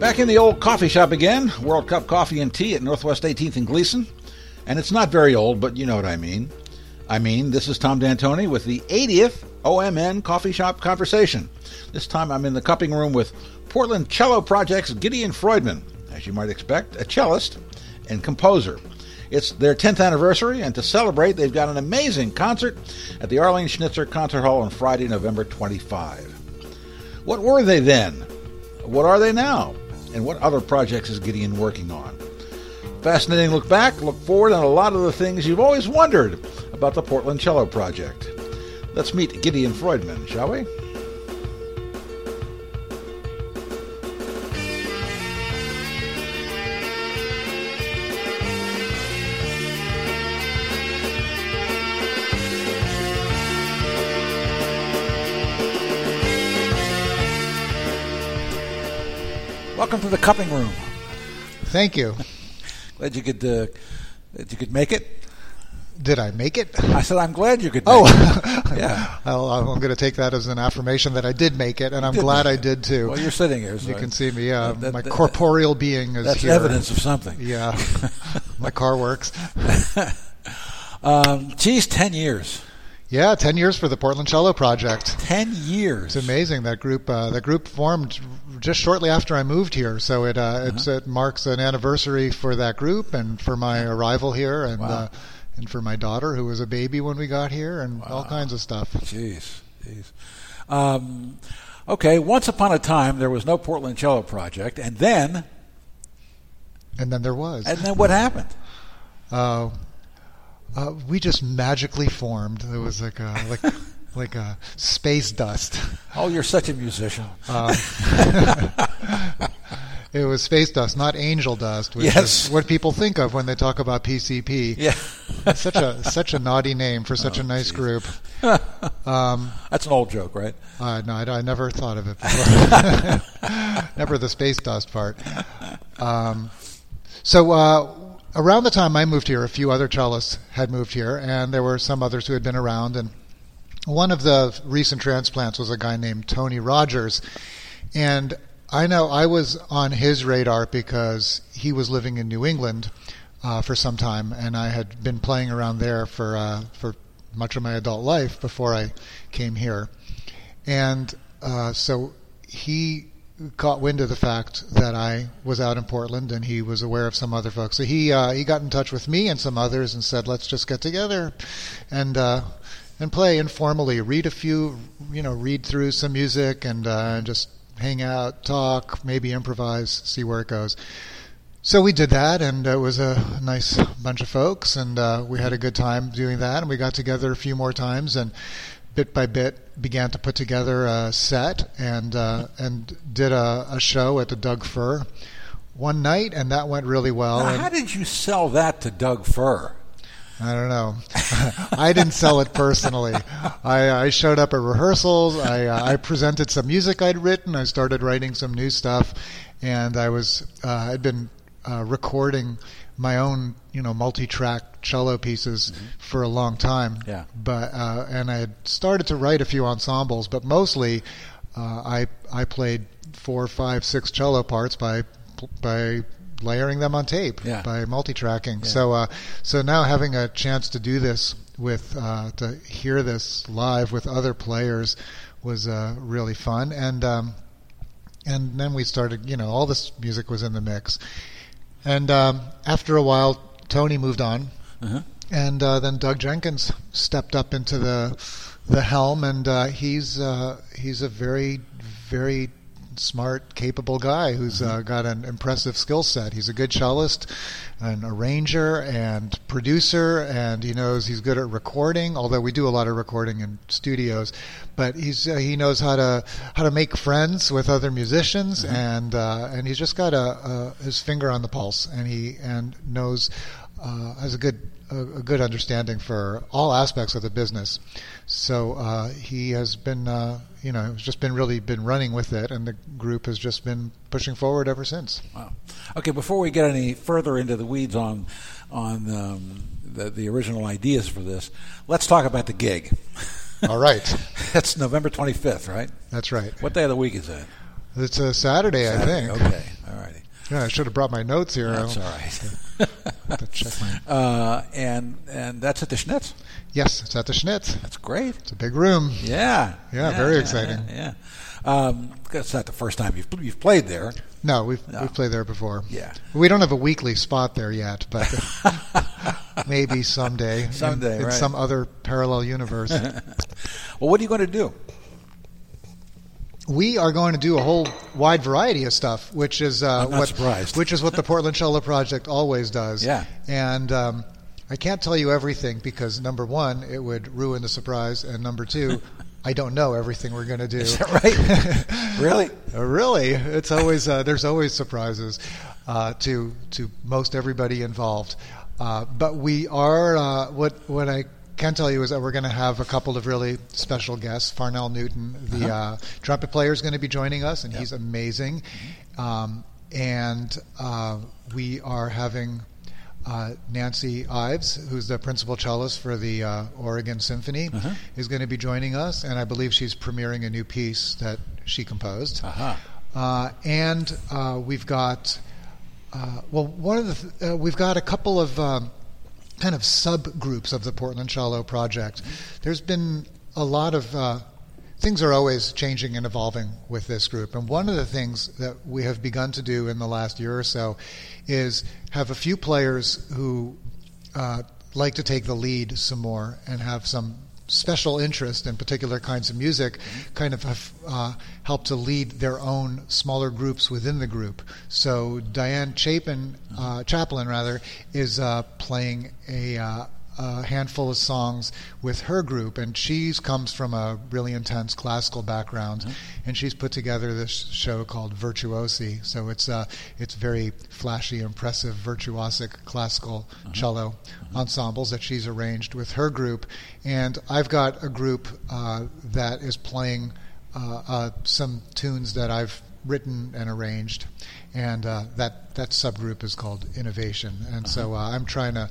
Back in the old coffee shop again, World Cup Coffee and Tea at Northwest 18th and Gleason. And it's not very old, but you know what I mean. I mean, this is Tom D'Antoni with the 80th OMN Coffee Shop Conversation. This time I'm in the cupping room with Portland Cello Project's Gideon Freudmann, as you might expect, a cellist and composer. It's their 10th anniversary, and to celebrate, they've got an amazing concert at the Arlene Schnitzer Concert Hall on Friday, November 25. What were they then? What are they now? And what other projects is Gideon working on? Fascinating look back, look forward, and a lot of the things you've always wondered about the Portland Cello Project. Let's meet Gideon Freudmann, shall we? Welcome to the cupping room. Thank you. Glad you could uh, that you could make it. Did I make it? I said I'm glad you could. Oh, yeah. I'll, I'm going to take that as an affirmation that I did make it, and I'm glad I did too. Well, you're sitting here. So you can see me. Uh, that- my that- corporeal being is That's here. evidence of something. Yeah, my car works. Um, geez, ten years. Yeah, ten years for the Portland Cello Project. Ten years. It's amazing that group. Uh, that group formed just shortly after I moved here, so it uh, it's, it marks an anniversary for that group and for my arrival here, and Wow. uh, and for my daughter who was a baby when we got here, and all kinds of stuff. Jeez, jeez. Um, okay, once upon a time there was no Portland Cello Project, and then And then there was. and then what happened? Uh, uh, we just magically formed. It was like a, like like a space dust. Oh, you're such a musician. Um, it was space dust, not angel dust, which Yes. is what people think of when they talk about PCP. yeah, such a such a naughty name for such a nice group. Um, that's an old joke, right? uh, no, I, I never thought of it before. never the space dust part. Um, so uh, around the time I moved here, a few other cellists had moved here, and there were some others who had been around. And one of the recent transplants was a guy named Tony Rogers, and I know I was on his radar because he was living in New England uh, for some time, and I had been playing around there for uh, for much of my adult life before I came here, and uh, so he caught wind of the fact that I was out in Portland, and he was aware of some other folks. So he uh, he got in touch with me and some others, and said, "Let's just get together. And uh, and play informally, read a few, you know, read through some music, and uh, just hang out, talk, maybe improvise, see where it goes." So we did that, and it was a nice bunch of folks, and uh, we had a good time doing that. And we got together a few more times, and bit by bit began to put together a set, and uh, and did a, a show at the Doug Fir one night, and that went really well. Now, how did you sell that to Doug Fir? I don't know. I didn't sell it personally. I, I showed up at rehearsals. I, uh, I presented some music I'd written. I started writing some new stuff, and I was uh, I'd been uh, recording my own you know multi-track cello pieces for a long time. Yeah. But uh, and I had started to write a few ensembles, but mostly uh, I I played four, five, six cello parts by by layering them on tape Yeah. by multi-tracking. Yeah. So uh, so now having a chance to do this with uh, to hear this live with other players was uh, really fun and um, and then we started you know all this music was in the mix and um, after a while Tony moved on Uh-huh. and uh, then Doug Jenkins stepped up into the the helm, and uh, he's uh, he's a very very smart, capable guy who's uh, got an impressive skill set. He's a good cellist, an arranger, and producer, and he knows he's good at recording. Although we do a lot of recording in studios, but he's uh, he knows how to how to make friends with other musicians, and uh, and he's just got a, a his finger on the pulse, and he and knows uh, has a good a good understanding for all aspects of the business. So uh, he has been, uh, you know, it's just been really been running with it, and the group has just been pushing forward ever since. Wow. Okay, before we get any further into the weeds on on um, the, the original ideas for this, let's talk about the gig. All right, That's November 25th, right? that's right. What day of the week is that? It's a Saturday, I think. Okay, Yeah, I should have brought my notes here. That's all right. to check my- Uh, and and that's at the Schnitz. Yes, it's at the Schnitz. That's great. It's a big room. Yeah. Yeah, very exciting. Yeah. yeah. Um, it's not the first time you've you've played there. No, we've No. we've played there before. Yeah. We don't have a weekly spot there yet, but maybe someday. in- Someday, in, right. some other parallel universe. Well, what are you going to do? We are going to do a whole wide variety of stuff, which is uh, what surprised. which is what the Portland Cello Project always does. Yeah. and um, I can't tell you everything because number one, it would ruin the surprise, and number two, I don't know everything we're going to do. Is that right? really? Uh, really, it's always uh, there's always surprises uh, to to most everybody involved. Uh, but we are uh, what what I can tell you is that we're going to have a couple of really special guests. Farnell Newton, the Uh-huh. uh, trumpet player, is going to be joining us, and Yep. he's amazing. Mm-hmm. Um, and uh, we are having. Uh, Nancy Ives, who's the principal cellist for the uh, Oregon Symphony, Uh-huh. is going to be joining us, and I believe she's premiering a new piece that she composed. Uh-huh. Uh, and uh, we've got uh, well, one of the th- uh, we've got a couple of um, kind of subgroups of the Portland Cello project. There's been a lot of uh, things are always changing and evolving with this group, and one of the things that we have begun to do in the last year or so is have a few players who uh, like to take the lead some more and have some special interest in particular kinds of music kind of have uh, helped to lead their own smaller groups within the group. So Diane Chapin, uh, Chaplin rather, is uh, playing a, uh, a handful of songs with her group, and she comes from a really intense classical background, and she's put together this show called Virtuosi. So it's uh, it's very flashy, impressive, virtuosic classical cello ensembles that she's arranged with her group, and I've got a group uh, that is playing uh, uh, some tunes that I've written and arranged, and uh, that that subgroup is called Innovation, and so uh, I'm trying to.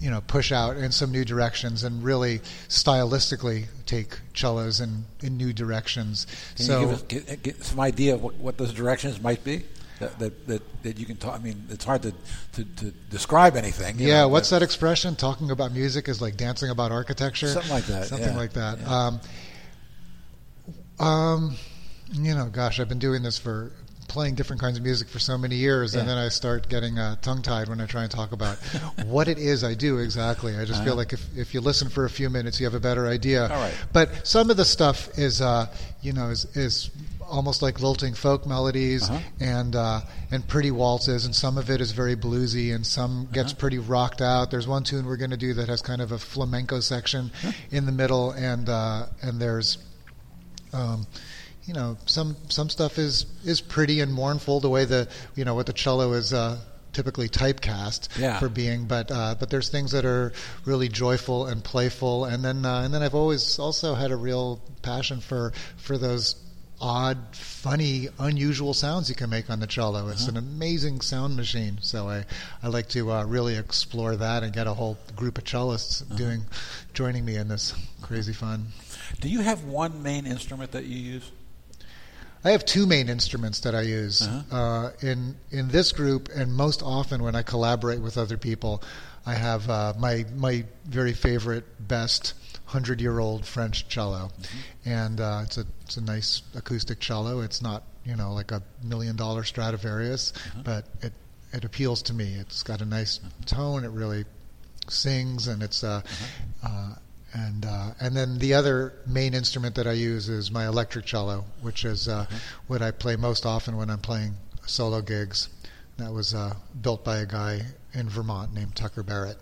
You know, push out in some new directions and really stylistically take cellos in, in new directions. Can so you give us get, get some idea of what, what those directions might be? That, that, that, that you can talk. I mean, it's hard to, to, to describe anything. Yeah, know, what's that expression? Talking about music is like dancing about architecture. Something like that, Something yeah, like that. yeah. Um, um, you know, gosh, I've been doing this for playing different kinds of music for so many years, and then I start getting uh, tongue-tied when I try and talk about what it is I do exactly. I just feel Uh-huh. like if, if you listen for a few minutes, you have a better idea. All right. But some of the stuff is, uh, you know, is, is almost like lilting folk melodies Uh-huh. and uh, and pretty waltzes, and some of it is very bluesy, and some gets Uh-huh. pretty rocked out. There's one tune we're going to do that has kind of a flamenco section in the middle, and uh, and there's. Um, you know, some some stuff is is pretty and mournful the way the you know what the cello is uh, typically typecast Yeah. for being, but uh, but there's things that are really joyful and playful, and then uh, and then I've always also had a real passion for for those odd, funny, unusual sounds you can make on the cello. It's an amazing sound machine. So I, I like to uh, really explore that and get a whole group of cellists doing, joining me in this crazy fun. Do you have one main instrument that you use? I have two main instruments that I use Uh-huh. uh, in in this group, and most often when I collaborate with other people, I have uh, my my very favorite, best hundred year old French cello, and uh, it's a it's a nice acoustic cello. It's not you know like a million dollar Stradivarius, but it it appeals to me. It's got a nice tone. It really sings, and it's uh, uh, and uh, and then the other main instrument that I use is my electric cello, which is uh, what I play most often when I'm playing solo gigs. That was uh, built by a guy in Vermont named Tucker Barrett.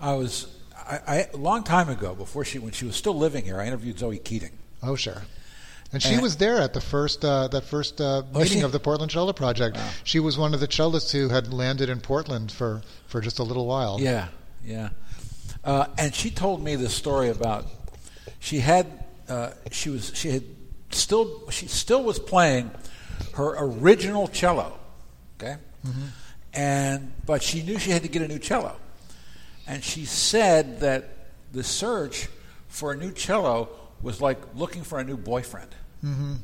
I was I, I a long time ago before she when she was still living here. I interviewed Zoe Keating. Oh, sure. And she And- was there at the first uh, that first uh, meeting she? of the Portland Cello Project. Wow. She was one of the cellists who had landed in Portland for, for just a little while. Yeah, yeah. Uh, and she told me this story about she had uh, she was she had still she still was playing her original cello, okay, and but she knew she had to get a new cello, and she said that the search for a new cello was like looking for a new boyfriend. Mm-hmm.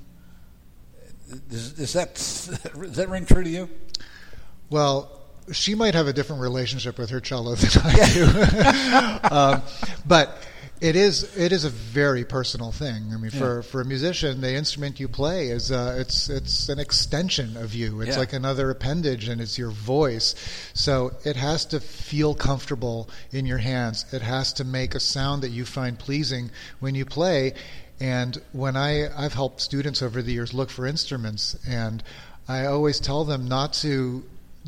Does, does that does that ring true to you? Well, she might have a different relationship with her cello than I do, um, but it is it is a very personal thing. I mean, for, for a musician, the instrument you play is uh, it's it's an extension of you. It's Yeah. like another appendage, and it's your voice. So it has to feel comfortable in your hands. It has to make a sound that you find pleasing when you play. And when I I've helped students over the years look for instruments, and I always tell them not to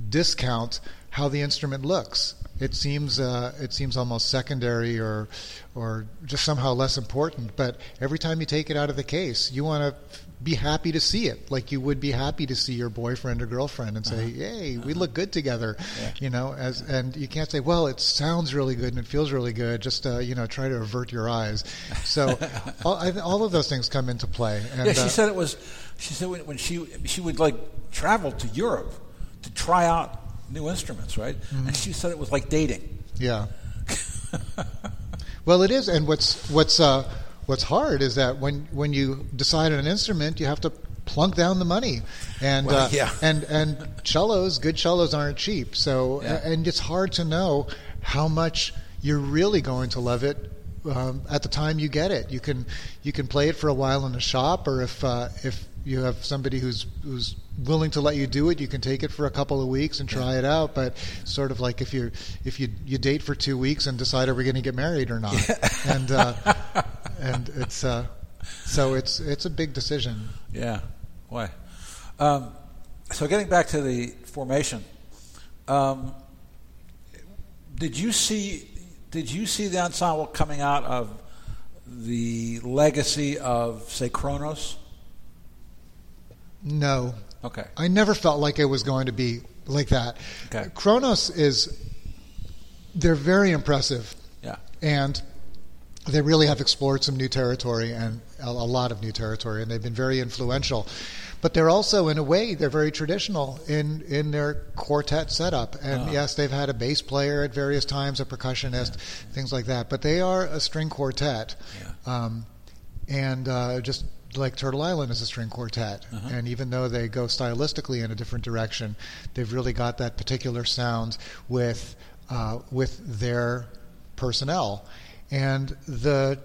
discount how the instrument looks. It seems uh, it seems almost secondary or or just somehow less important. But every time you take it out of the case, you want to be happy to see it, like you would be happy to see your boyfriend or girlfriend and say, "Hey, we look good together," you know. As and you can't say, "Well, it sounds really good and it feels really good." Just uh, you know, try to avert your eyes. So all, I, all of those things come into play. And, Yeah, she uh, said it was. She said when, when she she would like travel to Europe to try out new instruments, right? Mm-hmm. And she said it was like dating. Yeah. well, it is, and what's what's uh, what's hard is that when when you decide on an instrument, you have to plunk down the money, and Well, uh, yeah. and and cellos, good cellos aren't cheap. So Yeah. and it's hard to know how much you're really going to love it. Um, at the time you get it, you can you can play it for a while in a shop, or if uh, if you have somebody who's who's willing to let you do it, you can take it for a couple of weeks and try it out. But sort of like if you if you you date for two weeks and decide are we going to get married or not, and uh, and it's uh, so it's it's a big decision. Yeah. Why? Um, so getting back to the formation, um, did you see did you see the ensemble coming out of the legacy of say Kronos? No, Okay. I never felt like it was going to be like that. Okay. Kronos is they're very impressive Yeah. and they really have explored some new territory and a, a lot of new territory and they've been very influential but they're also in a way they're very traditional in in their quartet setup and Ah. yes they've had a bass player at various times a percussionist things like that but they are a string quartet um, and uh, just like Turtle Island is a string quartet, Uh-huh. and even though they go stylistically in a different direction, they've really got that particular sound with uh, with their personnel, and the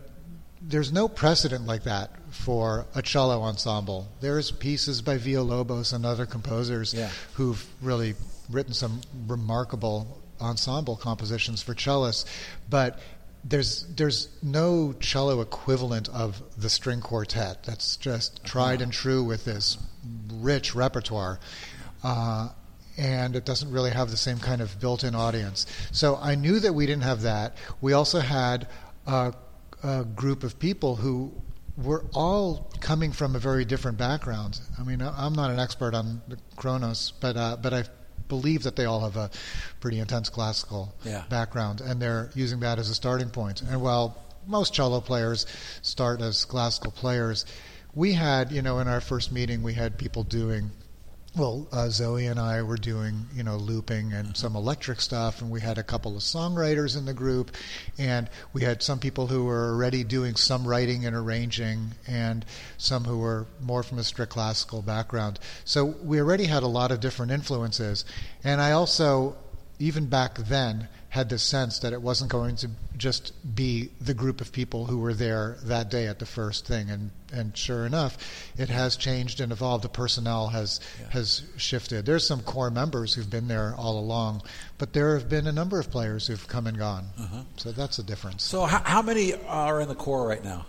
there's no precedent like that for a cello ensemble. There's pieces by Villalobos and other composers Yeah. who've really written some remarkable ensemble compositions for cellists, but there's there's no cello equivalent of the string quartet. That's just tried and true with this rich repertoire. Uh, and it doesn't really have the same kind of built-in audience. So I knew that we didn't have that. We also had a, a group of people who were all coming from a very different background. I mean, I'm not an expert on the Kronos, but uh, but I believe that they all have a pretty intense classical Yeah. background, and they're using that as a starting point. And while most cello players start as classical players, we had, you know, in our first meeting, we had people doing well, uh, Zoe and I were doing, you know, looping and some electric stuff, and we had a couple of songwriters in the group, and we had some people who were already doing some writing and arranging, and some who were more from a strict classical background. So we already had a lot of different influences, and I also, even back then, had this sense that it wasn't going to just be the group of people who were there that day at the first thing, and and sure enough, it has changed and evolved. The personnel has has shifted. There's some core members who've been there all along, but there have been a number of players who've come and gone. So that's a difference. So how, how many are in the core right now?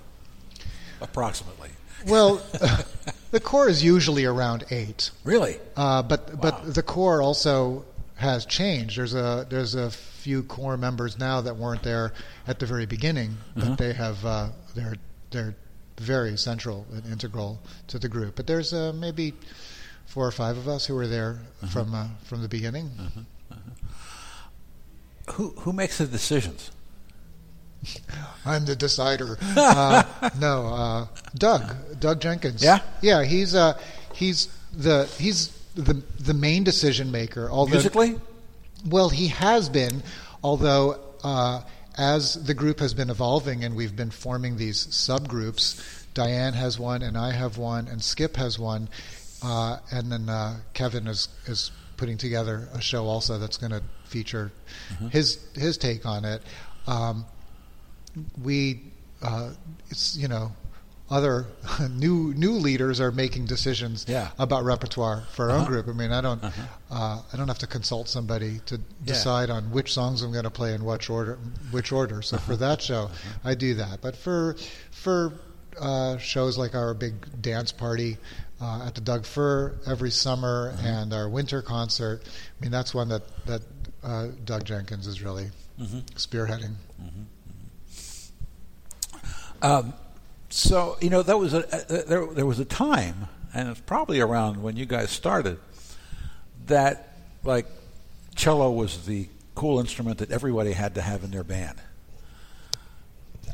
Approximately. Well, the core is usually around eight, Really? uh, but Wow. but the core also has changed. There's a there's a few core members now that weren't there at the very beginning, but they have uh, they're they're very central and integral to the group. But there's uh, maybe four or five of us who were there from uh, from the beginning. Who who makes the decisions? I'm the decider. uh, no, uh, Doug, Doug Jenkins. Yeah? yeah. He's uh, he's the he's the the main decision maker. Although, Musically? well, he has been, although uh, as the group has been evolving and we've been forming these subgroups, Diane has one, and I have one, and Skip has one. uh, and then uh, Kevin is is putting together a show also that's going to feature Mm-hmm. his his take on it. Um, we uh, it's you know other new new leaders are making decisions Yeah. about repertoire for our own Uh-huh. group. I mean, I don't Uh-huh. uh, I don't have to consult somebody to Yeah. decide on which songs I'm going to play in which order. Which order. So Uh-huh. for that show, I do that. But for for uh, shows like our big dance party uh, at the Doug Fir every summer Uh-huh. and our winter concert, I mean that's one that that uh, Doug Jenkins is really Mhm. spearheading. Um, so you know that was a, uh, there. There was a time, and it's probably around when you guys started, that like cello was the cool instrument that everybody had to have in their band.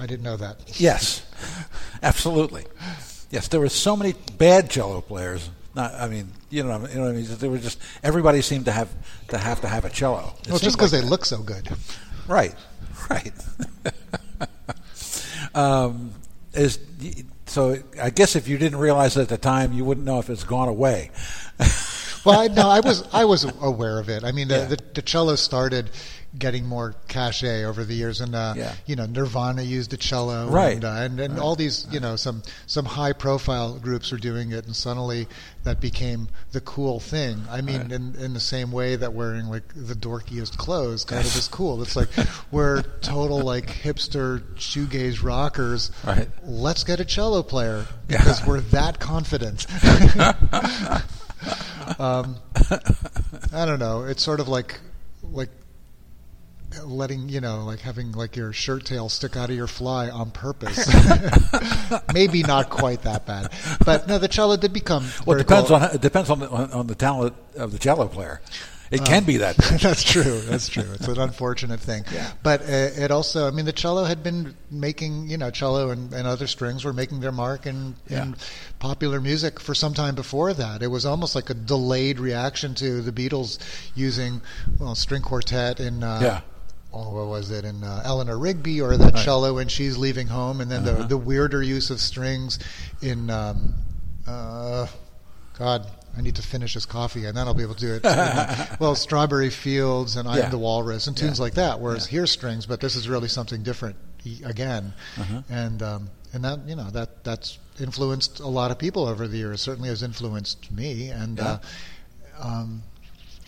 I didn't know that. Yes, absolutely. Yes, there were so many bad cello players. Not, I mean, you know, you know what I mean. There were just everybody seemed to have to have to have a cello. It Well, just because like they look so good. Right, right. um, is so? I guess if you didn't realize it at the time, you wouldn't know if it's gone away. well, I, no, I was I was aware of it. I mean, the, Yeah. the, the cello started getting more cachet over the years, and uh, Yeah. you know, Nirvana used the cello, Right. And, uh, and, and all these, you know, some some high profile groups were doing it, and suddenly that became the cool thing. I mean, Right. in in the same way that wearing like the dorkiest clothes kind of is cool. It's like we're total like hipster shoegaze rockers. Right. Let's get a cello player Yeah. because we're that confident. um, I don't know. It's sort of like like letting you know, like having like your shirt tail stick out of your fly on purpose. Maybe not quite that bad, but no, the cello did become. Well, it depends cool. on it depends on the, on, the talent of the cello player. It can be that. bad. That's true. That's true. It's an unfortunate thing. Yeah. But uh, it also, I mean, the cello had been making, you know, cello and, and other strings were making their mark in, Yeah. in popular music for some time before that. It was almost like a delayed reaction to the Beatles using, well, string quartet in. Uh, Yeah. Oh, what was it in uh, Eleanor Rigby or that Right. cello when she's leaving home, and then Uh-huh. the the weirder use of strings in um, uh, God, I need to finish this coffee, and then I'll be able to do it. well, Strawberry Fields and I Yeah. The Walrus and tunes Yeah. like that. Whereas Yeah. here's strings, but this is really something different again. Uh-huh. And um, and that you know that that's influenced a lot of people over the years. Certainly has influenced me. And uh, um,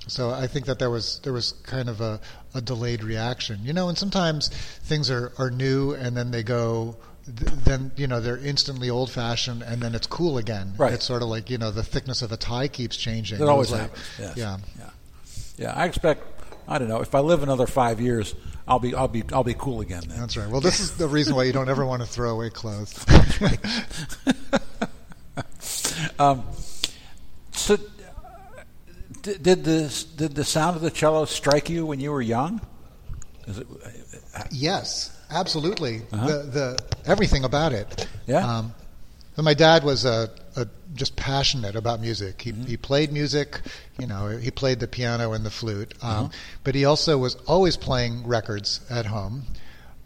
so I think that there was there was kind of a, a delayed reaction, you know. And sometimes things are, are new, and then they go, th- then you know they're instantly old fashioned, and then it's cool again. Right. It's sort of like you know the thickness of a tie keeps changing. It always was happens. Yes. Yeah. Yeah. Yeah. I expect. I don't know. If I live another five years, I'll be. I'll be. I'll be cool again then. That's right. Well, this is the reason why you don't ever want to throw away clothes. Um, so, uh, did, the did the sound of the cello strike you when you were young? Is it, yes, absolutely. Uh-huh. The the everything about it. Yeah? Um, my dad was a, a just passionate about music. He he played music. You know, he played the piano and the flute. Um, Uh-huh. But he also was always playing records at home,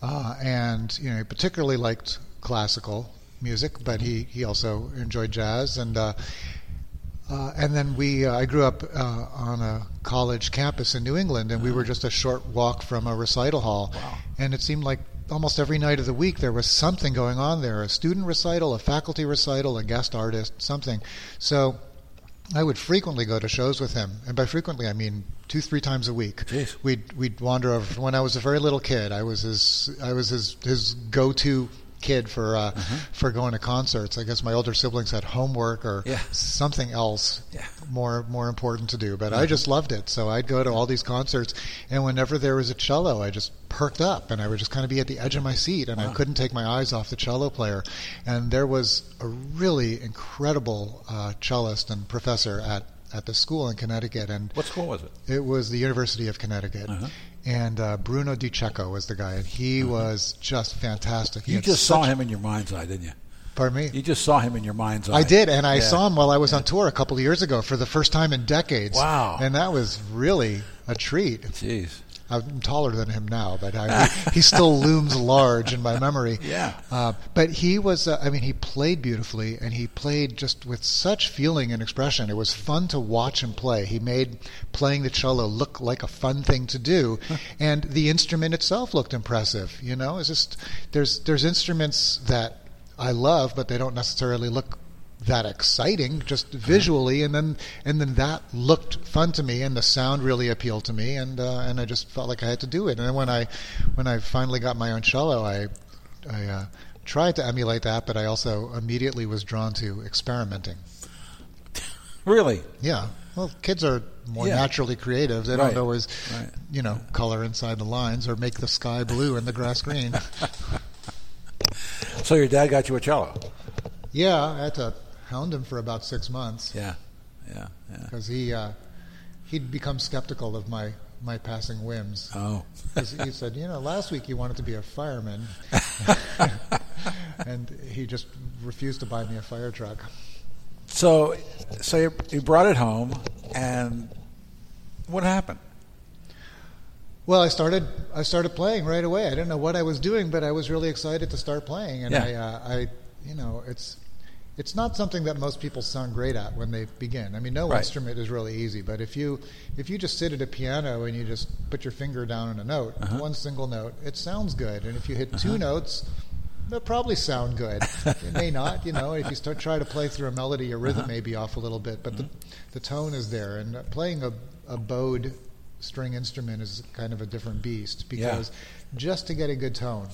uh, and you know, he particularly liked classical music. But he he also enjoyed jazz and. Uh, uh, and then we, uh, I grew up uh, on a college campus in New England, and we were just a short walk from a recital hall. Wow. And it seemed like almost every night of the week there was something going on there a student recital, a faculty recital, a guest artist, something. So I would frequently go to shows with him. And by frequently, I mean two, three times a week. Jeez. We'd, we'd wander over. When I was a very little kid, I was his, I was his, his go to kid for uh, for going to concerts. I guess my older siblings had homework or Yeah. something else Yeah. more more important to do. But I just loved it, so I'd go to all these concerts, and whenever there was a cello, I just perked up, and I would just kind of be at the edge of my seat, and I couldn't take my eyes off the cello player. And there was a really incredible uh, cellist and professor at at the school in Connecticut, and what school was it? it was the University of Connecticut. Uh-huh. And uh, Bruno DiCecco was the guy, and he was just fantastic. He You just saw him in your mind's eye, didn't you? Pardden me. You just saw him in your mind's eye. I did, and I Yeah. saw him while I was on tour a couple of years ago for the first time in decades. Wow. And that was really a treat. Jeez. I'm taller than him now, but I, he still looms large in my memory. Yeah. Uh, but he was, uh, I mean, he played beautifully and he played just with such feeling and expression. It was fun to watch him play. He made playing the cello look like a fun thing to do. and the instrument itself looked impressive. You know, it's just, there's, there's instruments that I love, but they don't necessarily look that exciting just visually and then and then that looked fun to me and the sound really appealed to me and uh, and I just felt like I had to do it and then when I when I finally got my own cello I I uh, tried to emulate that but I also immediately was drawn to experimenting Really? yeah well kids are more Yeah. naturally creative they Right. don't always Right. you know color inside the lines or make the sky blue and the grass green So your dad got you a cello? yeah I had to hound him for about six months Yeah. Yeah. Yeah. because he uh, he'd become skeptical of my my passing whims. Oh. he said, you know, last week you wanted to be a fireman, and he just refused to buy me a fire truck. So, so you, you brought it home, and what happened? Well, I started I started playing right away. I didn't know what I was doing, but I was really excited to start playing. And Yeah. I, uh, I, you know, it's it's not something that most people sound great at when they begin. I mean, no Right. instrument is really easy, but if you if you just sit at a piano and you just put your finger down on a note, Uh-huh. one single note, it sounds good. And if you hit two notes, they'll probably sound good. it may not, you know. If you start try to play through a melody, your rhythm may be off a little bit, but the the tone is there. And playing a a bowed string instrument is kind of a different beast because just to get a good tone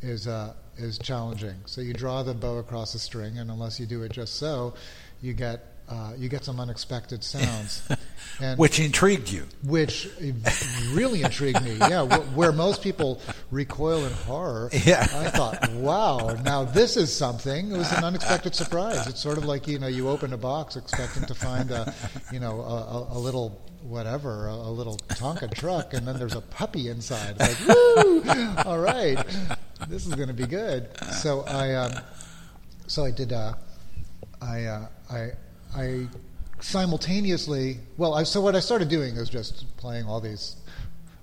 is uh, is challenging. So you draw the bow across the string, and unless you do it just so, you get uh, you get some unexpected sounds, and Which intrigued you? which really intrigued me. Yeah, wh- where most people recoil in horror, Yeah. I thought, wow, now this is something. It was an unexpected surprise. It's sort of like you know, you open a box expecting to find a, you know, a, a, a little whatever, a, a little Tonka truck, and then there's a puppy inside. Like, woo! All right, this is going to be good. So I, um, so I did. Uh, I, uh, I, I simultaneously. Well, I, so what I started doing is just playing all these,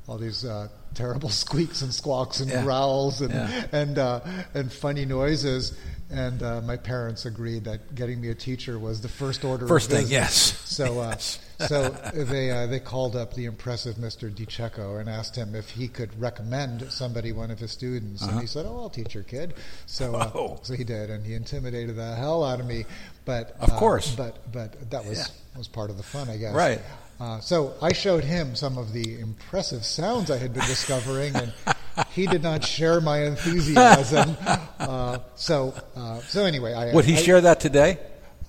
all these uh, terrible squeaks and squawks and Yeah. growls and Yeah. and uh, and funny noises. And uh, my parents agreed that getting me a teacher was the first order. of First thing, business. yes. So, uh, Yes. So they uh, they called up the impressive Mr. DiCecco and asked him if he could recommend somebody one of his students, and he said, "Oh, I'll teach your kid." So, uh, Uh-huh. Oh. so he did, and he intimidated the hell out of me. But Of uh, course. but but that was Yeah. was part of the fun, I guess. Right. Uh, so I showed him some of the impressive sounds I had been discovering, and he did not share my enthusiasm. Uh, so uh, so anyway, I Would he I, share that today?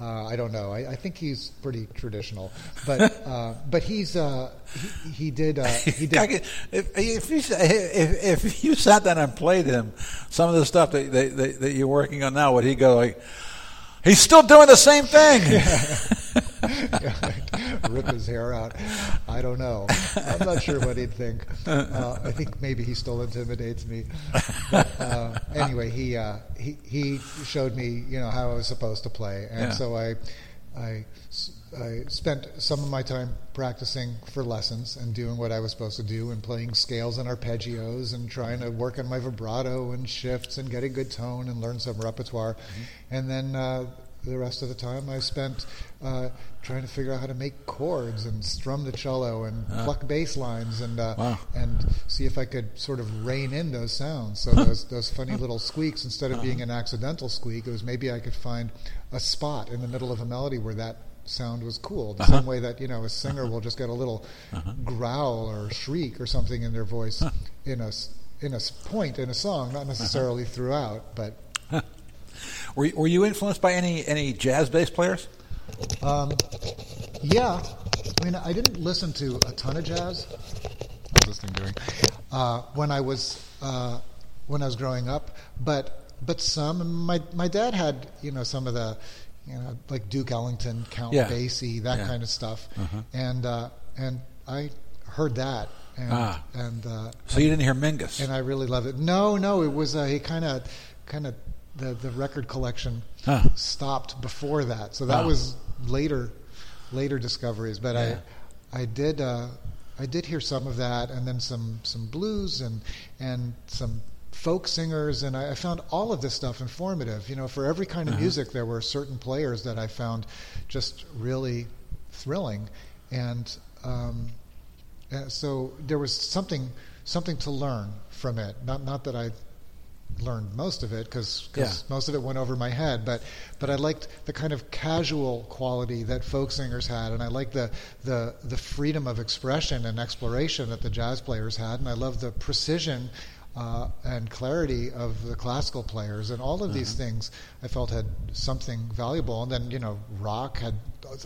Uh, I don't know. I, I think he's pretty traditional, but uh, but he's uh, he, he did uh, he did. if, if you if, if you sat down and played him some of the stuff that, that, that, that you're working on now, would he go like, "He's still doing the same thing"? rip his hair out. I don't know. I'm not sure what he'd think. Uh, I think maybe he still intimidates me. But, uh, anyway, he, uh, he he showed me, you know, how I was supposed to play, and Yeah. so I spent some of my time practicing for lessons and doing what I was supposed to do and playing scales and arpeggios and trying to work on my vibrato and shifts and get a good tone and learn some repertoire. Mm-hmm. And then uh, the rest of the time I spent uh, trying to figure out how to make chords and strum the cello and ah. pluck bass lines and uh, Wow. and see if I could sort of rein in those sounds. So those those funny little squeaks, instead of ah. being an accidental squeak, it was maybe I could find a spot in the middle of a melody where that sound was cool. The uh-huh. same way that you know a singer will just get a little uh-huh. growl or shriek or something in their voice in a in a point in a song, not uh-huh. necessarily throughout, but. Were, were you influenced by any any jazz bass players? Um, yeah, I mean, I didn't listen to a ton of jazz. What was this thing doing? Uh, when I was uh, when I was growing up, but but some. My my dad had you know some of the you know like Duke Ellington, Count Yeah. Basie, that Yeah. kind of stuff, Uh-huh. and uh, and I heard that, and Ah. and uh, So you didn't hear Mingus? and I really loved it. No, no, it was uh, he kind of kind of the the record collection Huh. stopped before that, so that Ah. was later later discoveries. But Yeah. I I did uh, I did hear some of that, and then some some blues and and some folk singers, and I, I found all of this stuff informative. You know, for every kind of Uh-huh. music, there were certain players that I found just really thrilling, and um, uh, so there was something something to learn from it. Not not that I learned most of it because Yeah. most of it went over my head, but but I liked the kind of casual quality that folk singers had, and I liked the the the freedom of expression and exploration that the jazz players had, and I loved the precision. Uh, and clarity of the classical players, and all of these Uh-huh. things I felt had something valuable. And then you know, rock had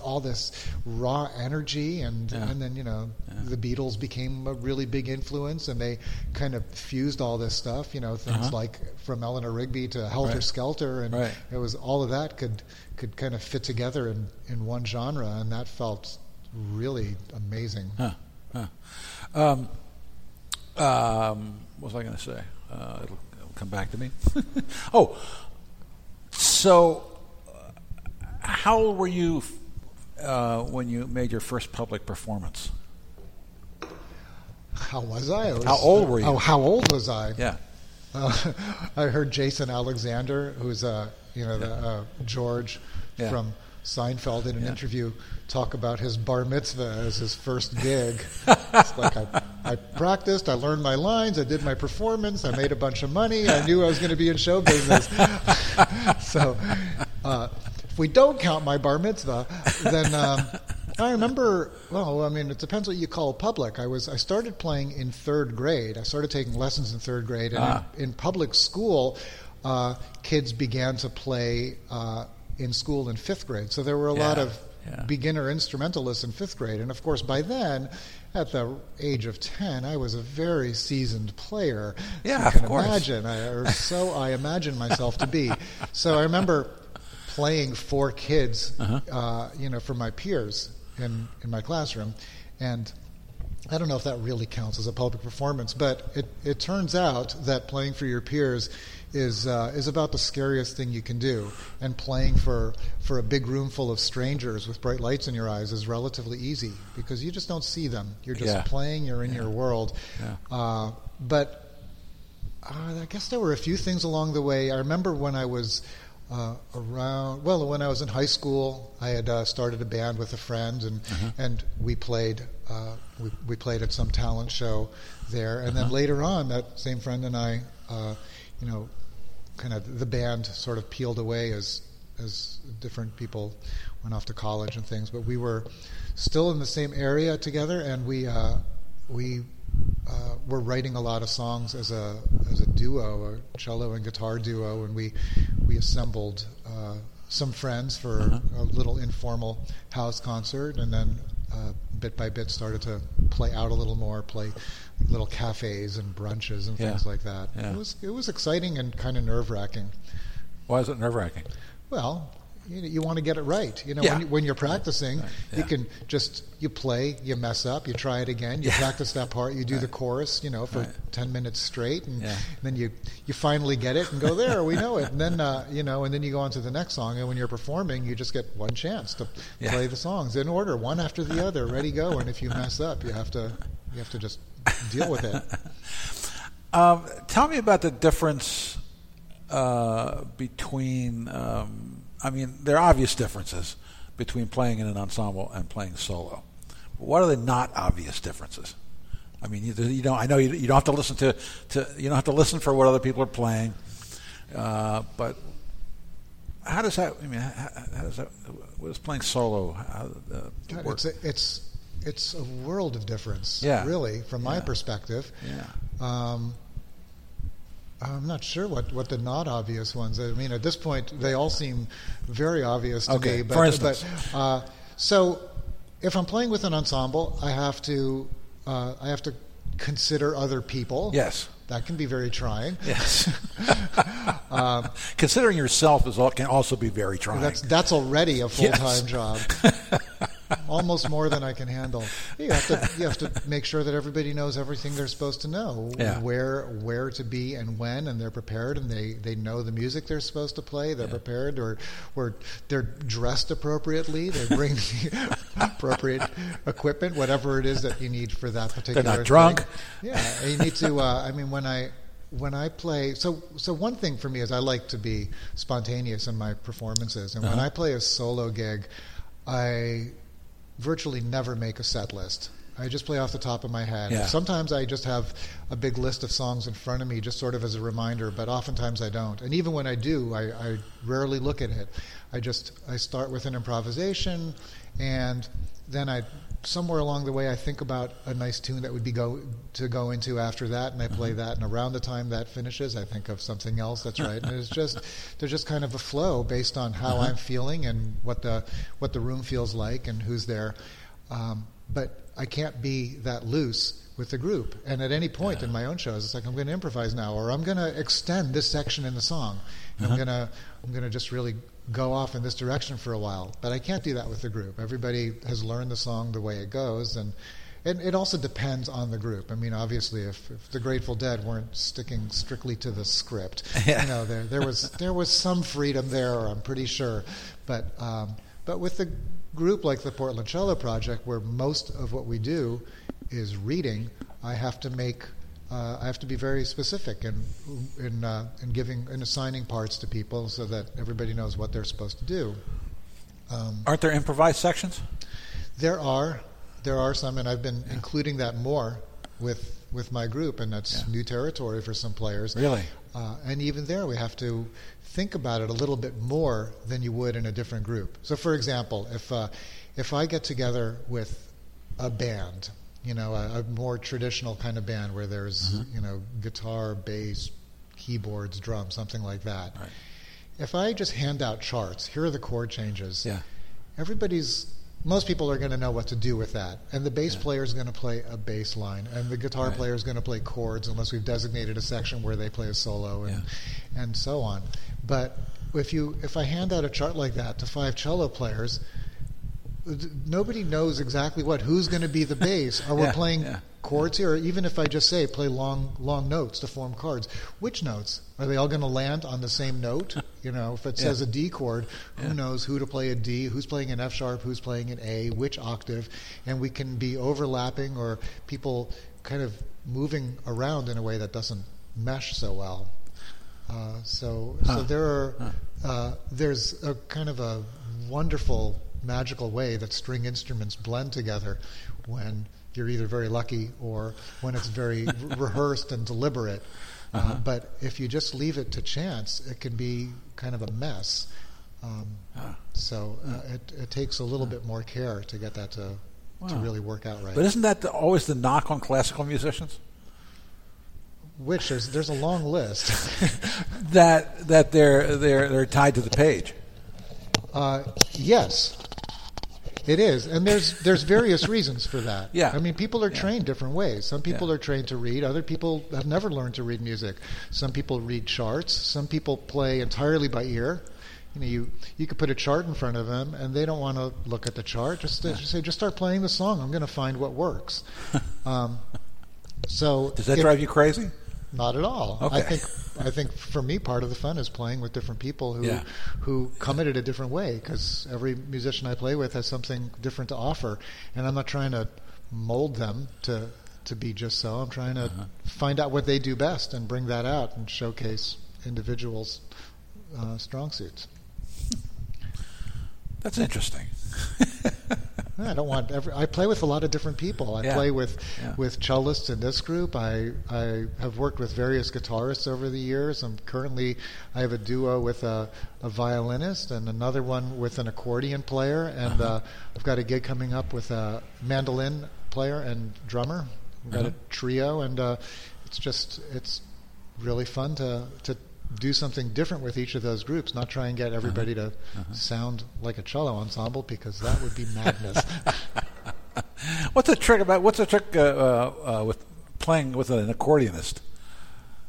all this raw energy, and Yeah. and then you know, Yeah. the Beatles became a really big influence, and they kind of fused all this stuff. You know, things Uh-huh. like from Eleanor Rigby to Helter Right. Skelter, and Right. it was all of that could could kind of fit together in in one genre, and that felt really amazing. Huh. Huh. Um, um, what was I going to say? Uh, it'll, it'll come back to me. oh, so uh, how were you uh, when you made your first public performance? How was I? I was- How old were you? Oh, how old was I? Yeah. Uh, I heard Jason Alexander, who's uh, you know the, uh, George Yeah. from Seinfeld, in an Yeah. interview, talk about his bar mitzvah as his first gig. it's like I, I practiced, I learned my lines, I did my performance, I made a bunch of money, I knew I was going to be in show business. so, uh, if we don't count my bar mitzvah, then. Um, I remember. Well, I mean, it depends what you call public. I was. I started playing in third grade. I started taking lessons in third grade, and Ah. in, in public school, uh, kids began to play uh, in school in fifth grade. So there were a lot of yeah. beginner instrumentalists in fifth grade, and of course, by then, at the age of ten, I was a very seasoned player. Yeah, you of can course. imagine, I, or so I imagine myself to be. So I remember playing for kids, Uh-huh. uh, you know, for my peers in in my classroom, and I don't know if that really counts as a public performance, but it, it turns out that playing for your peers is uh, is about the scariest thing you can do, and playing for for a big room full of strangers with bright lights in your eyes is relatively easy because you just don't see them. You're just Yeah. playing. You're in Yeah. your world. Yeah. Uh, but uh, I guess there were a few things along the way. I remember when I was uh, around, well, when I was in high school, I had uh, started a band with a friend, and Uh-huh. and we played uh, we, we played at some talent show there, and then Uh-huh. later on, that same friend and I, uh, you know, kind of the band sort of peeled away as as different people went off to college and things, but we were still in the same area together, and we uh, we uh, were writing a lot of songs as a as a duo, a cello and guitar duo, and we we assembled uh, some friends for Uh-huh. a little informal house concert, and then uh, bit by bit started to play out a little more, play little cafes and brunches and Yeah. things like that. Yeah. It was it was exciting and kind of nerve wracking. Why is it nerve wracking? Well, you, you want to get it right. You know, Yeah. when, you, when you're practicing, Right, you yeah. can just you play, you mess up, you try it again, you Yeah. practice that part, you do the chorus, you know, for Right. ten minutes straight, and Yeah. then you you finally get it and go there. we know it, and then uh, you know, and then you go on to the next song, and when you're performing, you just get one chance to play the songs in order, one after the other, ready go. And if you mess up, you have to you have to just deal with it. Um, tell me about the difference uh, between. Um, I mean, there are obvious differences between playing in an ensemble and playing solo. But what are the not obvious differences? I mean, you, you don't. I know you, you don't have to listen to, to. You don't have to listen for what other people are playing. Uh, but how does that? I mean, how, how does that? What is playing solo? How, uh, God, it's, a, it's it's a world of difference, Yeah. really, from my Yeah. perspective. Yeah. Um, I'm not sure what, what the not obvious ones. I mean, at this point, they all seem very obvious to Okay, me. But, for instance. but, uh, so if I'm playing with an ensemble, I have to uh, I have to consider other people. Yes. that can be very trying. Yes. Um, Considering yourself is all, can also be very trying. That's that's already a full time Yes. job. almost more than I can handle. You have to you have to make sure that everybody knows everything they're supposed to know, Yeah. where where to be and when, and they're prepared and they, they know the music they're supposed to play. They're prepared, or or they're dressed appropriately. They bring the appropriate equipment, whatever it is that you need for that particular. They're thing. drunk. Yeah, you need to. Uh, I mean, when I when I play, so so one thing for me is I like to be spontaneous in my performances, and when Uh-huh. I play a solo gig, I virtually never make a set list. I just play off the top of my head. Yeah. Sometimes I just have a big list of songs in front of me, just sort of as a reminder. But oftentimes I don't. And even when I do, I, I rarely look at it. I just I start with an improvisation, and then I somewhere along the way I think about a nice tune that would be go to go into after that, and I play mm-hmm. that. And around the time that finishes, I think of something else that's right. And it's just there's just kind of a flow based on how mm-hmm. I'm feeling and what the what the room feels like and who's there. Um, but I can't be that loose with the group. And at any point in my own shows, it's like I'm going to improvise now, or I'm going to extend this section in the song. And I'm uh-huh. going to I'm going to just really go off in this direction for a while. But I can't do that with the group. Everybody has learned the song the way it goes, and it, it also depends on the group. I mean, obviously, if, if the Grateful Dead weren't sticking strictly to the script, Yeah. you know, there there was there was some freedom there. I'm pretty sure, but um, but with the group like the Portland Cello Project, where most of what we do is reading, I have to make uh, I have to be very specific in in uh, in giving in assigning parts to people so that everybody knows what they're supposed to do. Um, Aren't there improvised sections? there are there are some, and I've been including that more with with my group, and that's Yeah. new territory for some players. Really? Uh, and even there, we have to think about it a little bit more than you would in a different group. So, for example, if uh, if I get together with a band, you know, a, a more traditional kind of band where there's Mm-hmm. you know guitar, bass, keyboards, drums, something like that. Right. If I just hand out charts, here are the chord changes Yeah. everybody's most people are going to know what to do with that and the bass Yeah. player is going to play a bass line and the guitar Right. player is going to play chords unless we've designated a section where they play a solo and and so on but if you if i hand out a chart like that to five cello players nobody knows exactly what who's going to be the bass are we playing yeah. chords here or even if i just say play long long notes to form cards which notes are they all going to land on the same note you know if it Yeah. says a d chord who Yeah. knows who to play a d who's playing an f sharp who's playing an a which octave and we can be overlapping or people kind of moving around in a way that doesn't mesh so well uh, so Huh. so there are Huh. uh, there's a kind of a wonderful magical way that string instruments blend together when you're either very lucky or when it's very re- rehearsed and deliberate. Uh, Uh-huh. but if you just leave it to chance, it can be kind of a mess. Um, Ah. so uh, it, it takes a little bit more care to get that to, to really work out right. But isn't that the, always the knock on classical musicians? Which there's there's a long list. That that they're they're they're tied to the page. Uh, yes, it is, and there's there's various reasons for that. Yeah. I mean, people are Yeah. trained different ways. Some people Yeah. are trained to read. Other people have never learned to read music. Some people read charts. Some people play entirely by ear. You know, you you could put a chart in front of them, and they don't want to look at the chart. Just, just say, just start playing the song. I'm going to find what works. um, so Does that if- drive you crazy? Not at all. I think I think for me, part of the fun is playing with different people who Yeah. who come at it a different way. Because every musician I play with has something different to offer, and I'm not trying to mold them to to be just so. I'm trying to Uh-huh. find out what they do best and bring that out and showcase individuals' uh, strong suits. That's interesting. I don't want every. I play with a lot of different people. I Yeah. play with Yeah. with cellists in this group. I I have worked with various guitarists over the years. I'm currently I have a duo with a, a violinist and another one with an accordion player, and Uh-huh. uh, I've got a gig coming up with a mandolin player and drummer. We've got Uh-huh. a trio, and uh, it's just it's really fun to to do something different with each of those groups. Not try and get everybody to sound like a cello ensemble because that would be madness. What's the trick about? What's the trick uh, uh, uh, with playing with an accordionist?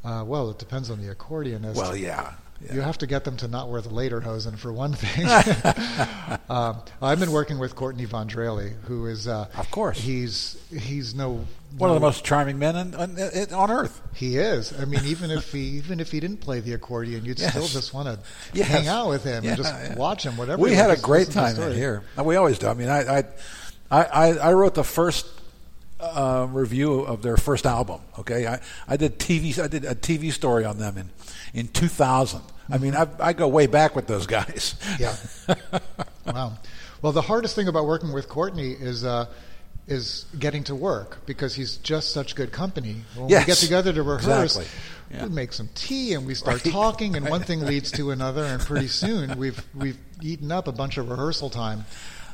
Uh, well, it depends on the accordionist. Well, yeah. yeah. You have to get them to not wear the lederhosen for one thing. um, I've been working with Courtney Von Drehle, who is, uh, of course, he's he's no one no, of the most charming men on, on, on, earth. He is. I mean, even if he even if he didn't play the accordion, you'd yes. still just want to yes. hang out with him yeah, and just yeah. watch him. Whatever. We had a great time in here. We always do. I mean, I I I, I wrote the first uh, review of their first album. Okay, I, I did TV. I did a TV story on them in in 2000. I mean, I, I go way back with those guys. Yeah. wow. Well, the hardest thing about working with Courtney is. Uh, is getting to work because he's just such good company. When yes, we get together to rehearse, exactly. yeah. we make some tea and we start right. talking, and one thing leads to another, and pretty soon we've we've eaten up a bunch of rehearsal time.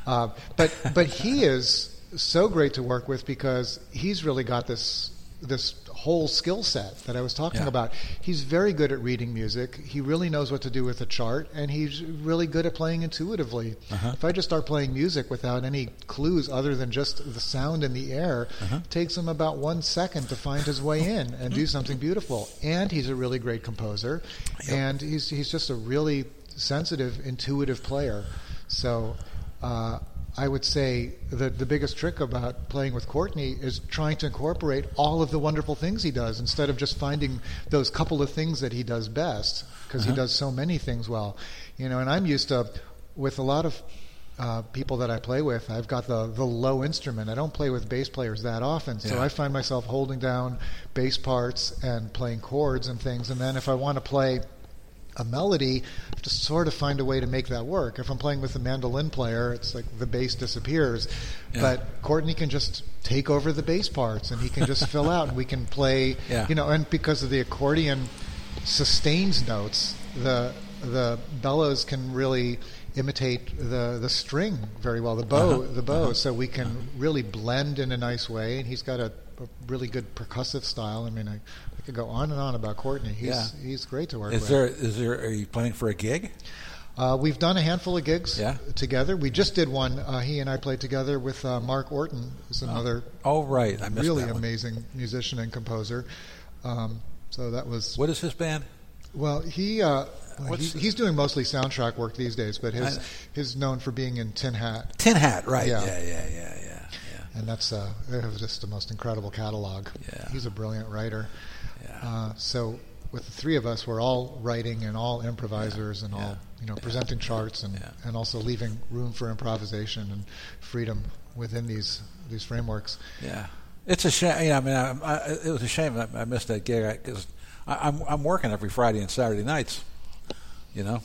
Uh, but but he is so great to work with because he's really got this this whole skill set that I was talking yeah. about. He's very good at reading music. He really knows what to do with a chart, and he's really good at playing intuitively. Uh-huh. If I just start playing music without any clues other than just the sound in the air, uh-huh. it takes him about one second to find his way in and do something beautiful. And he's a really great composer, yep. and he's he's just a really sensitive, intuitive player. So. Uh, I would say that the biggest trick about playing with Courtney is trying to incorporate all of the wonderful things he does instead of just finding those couple of things that he does best because uh-huh. he does so many things well. You know, and I'm used to with a lot of uh, people that I play with, I've got the, the low instrument. I don't play with bass players that often, so yeah. I find myself holding down bass parts and playing chords and things. And then if I want to play a melody, I have to sort of find a way to make that work. If I'm playing with a mandolin player, it's like the bass disappears. Yeah. But Courtney can just take over the bass parts and he can just fill out and we can play, yeah. you know, and because of the accordion sustains notes, the the bellows can really imitate the the string very well, the bow, uh-huh. the bow, uh-huh. so we can uh-huh. really blend in a nice way. And he's got a, a really good percussive style. I mean, I, I could go on and on about Courtney. He's yeah. he's great to work is with. There is there? Are you planning for a gig? Uh, we've done a handful of gigs yeah. together. We just did one. Uh, he and I played together with uh, Mark Orton, who's oh. another oh, right, I really amazing musician and composer. Um, so that was what is his band? Well, he, uh, he he's doing mostly soundtrack work these days, but his his known for being in Tin Hat. Tin Hat, right? Yeah, yeah, yeah, yeah. yeah. And that's uh, just the most incredible catalog. Yeah. He's a brilliant writer. Yeah. Uh, so with the three of us, we're all writing and all improvisers yeah. and all you know presenting charts and and also leaving room for improvisation and freedom within these these frameworks. Yeah, it's a shame. You know, I mean, I, I, it was a shame I, I missed that gig because I'm I'm working every Friday and Saturday nights. You know,